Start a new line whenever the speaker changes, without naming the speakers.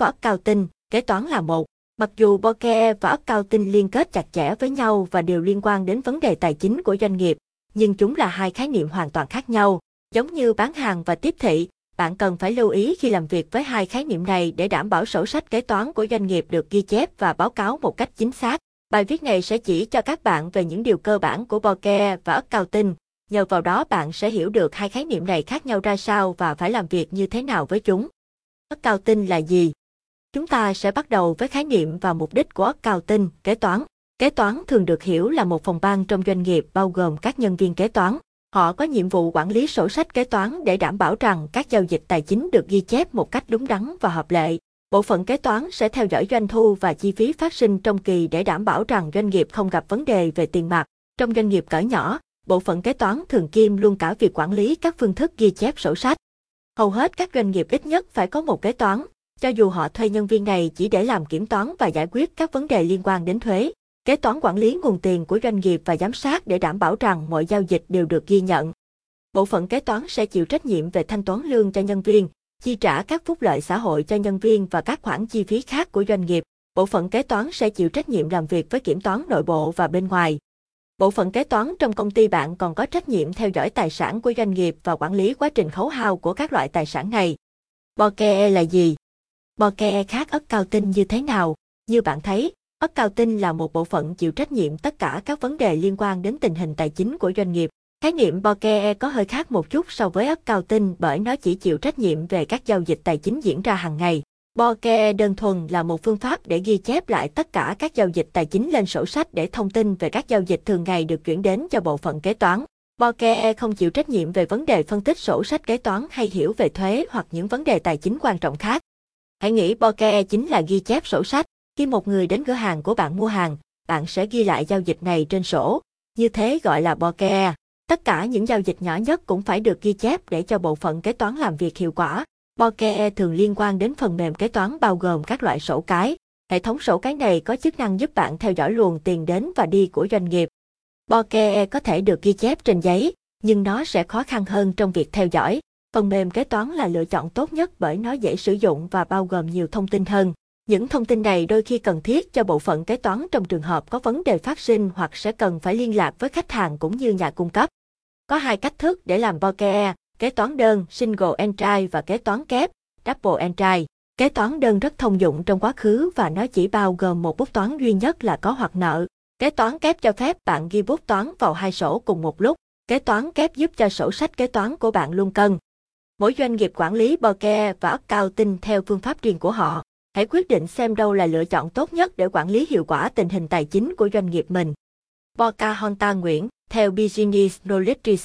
và accounting, kế toán là một. Mặc dù bookie và accounting liên kết chặt chẽ với nhau và đều liên quan đến vấn đề tài chính của doanh nghiệp, nhưng chúng là hai khái niệm hoàn toàn khác nhau. Giống như bán hàng và tiếp thị, bạn cần phải lưu ý khi làm việc với hai khái niệm này để đảm bảo sổ sách kế toán của doanh nghiệp được ghi chép và báo cáo một cách chính xác. Bài viết này sẽ chỉ cho các bạn về những điều cơ bản của bookie và accounting. Nhờ vào đó bạn sẽ hiểu được hai khái niệm này khác nhau ra sao và phải làm việc như thế nào với chúng. Accounting là gì? Chúng ta sẽ bắt đầu với khái niệm và mục đích của accounting, kế toán. Kế toán thường được hiểu là một phòng ban trong doanh nghiệp bao gồm các nhân viên kế toán. Họ có nhiệm vụ quản lý sổ sách kế toán để đảm bảo rằng các giao dịch tài chính được ghi chép một cách đúng đắn và hợp lệ. Bộ phận kế toán sẽ theo dõi doanh thu và chi phí phát sinh trong kỳ để đảm bảo rằng doanh nghiệp không gặp vấn đề về tiền mặt. Trong doanh nghiệp cỡ nhỏ, bộ phận kế toán thường kiêm luôn cả việc quản lý các phương thức ghi chép sổ sách. Hầu hết các doanh nghiệp ít nhất phải có một kế toán, cho dù họ thuê nhân viên này chỉ để làm kiểm toán và giải quyết các vấn đề liên quan đến thuế. Kế toán quản lý nguồn tiền của doanh nghiệp và giám sát để đảm bảo rằng mọi giao dịch đều được ghi nhận. Bộ phận kế toán sẽ chịu trách nhiệm về thanh toán lương cho nhân viên, chi trả các phúc lợi xã hội cho nhân viên và các khoản chi phí khác của doanh nghiệp. Bộ phận kế toán sẽ chịu trách nhiệm làm việc với kiểm toán nội bộ và bên ngoài. Bộ phận kế toán trong công ty bạn còn có trách nhiệm theo dõi tài sản của doanh nghiệp và quản lý quá trình khấu hao của các loại tài sản này. Bokeh là gì? Bokeh khác ấp cao tinh như thế nào? Như bạn thấy, ấp cao tinh là một bộ phận chịu trách nhiệm tất cả các vấn đề liên quan đến tình hình tài chính của doanh nghiệp. Khái niệm bokeh có hơi khác một chút so với ấp cao tinh bởi nó chỉ chịu trách nhiệm về các giao dịch tài chính diễn ra hàng ngày. Bokeh đơn thuần là một phương pháp để ghi chép lại tất cả các giao dịch tài chính lên sổ sách để thông tin về các giao dịch thường ngày được chuyển đến cho bộ phận kế toán. Bokeh không chịu trách nhiệm về vấn đề phân tích sổ sách kế toán hay hiểu về thuế hoặc những vấn đề tài chính quan trọng khác. Hãy nghĩ Bokeh e chính là ghi chép sổ sách. Khi một người đến cửa hàng của bạn mua hàng, bạn sẽ ghi lại giao dịch này trên sổ. Như thế gọi là Bokeh. E. Tất cả những giao dịch nhỏ nhất cũng phải được ghi chép để cho bộ phận kế toán làm việc hiệu quả. Bokeh e thường liên quan đến phần mềm kế toán bao gồm các loại sổ cái. Hệ thống sổ cái này có chức năng giúp bạn theo dõi luồng tiền đến và đi của doanh nghiệp. Bokeh có thể được ghi chép trên giấy, nhưng nó sẽ khó khăn hơn trong việc theo dõi. Phần mềm kế toán là lựa chọn tốt nhất bởi nó dễ sử dụng và bao gồm nhiều thông tin hơn. Những thông tin này đôi khi cần thiết cho bộ phận kế toán trong trường hợp có vấn đề phát sinh hoặc sẽ cần phải liên lạc với khách hàng cũng như nhà cung cấp. Có hai cách thức để làm bokeh, kế toán đơn single entry và kế toán kép double entry. Kế toán đơn rất thông dụng trong quá khứ và nó chỉ bao gồm một bút toán duy nhất là có hoặc nợ. Kế toán kép cho phép bạn ghi bút toán vào hai sổ cùng một lúc. Kế toán kép giúp cho sổ sách kế toán của bạn luôn cân. Mỗi doanh nghiệp quản lý bokeh và accounting theo phương pháp riêng của họ. Hãy quyết định xem đâu là lựa chọn tốt nhất để quản lý hiệu quả tình hình tài chính của doanh nghiệp mình. Pocahontas Nguyễn, theo Business Knowledge Research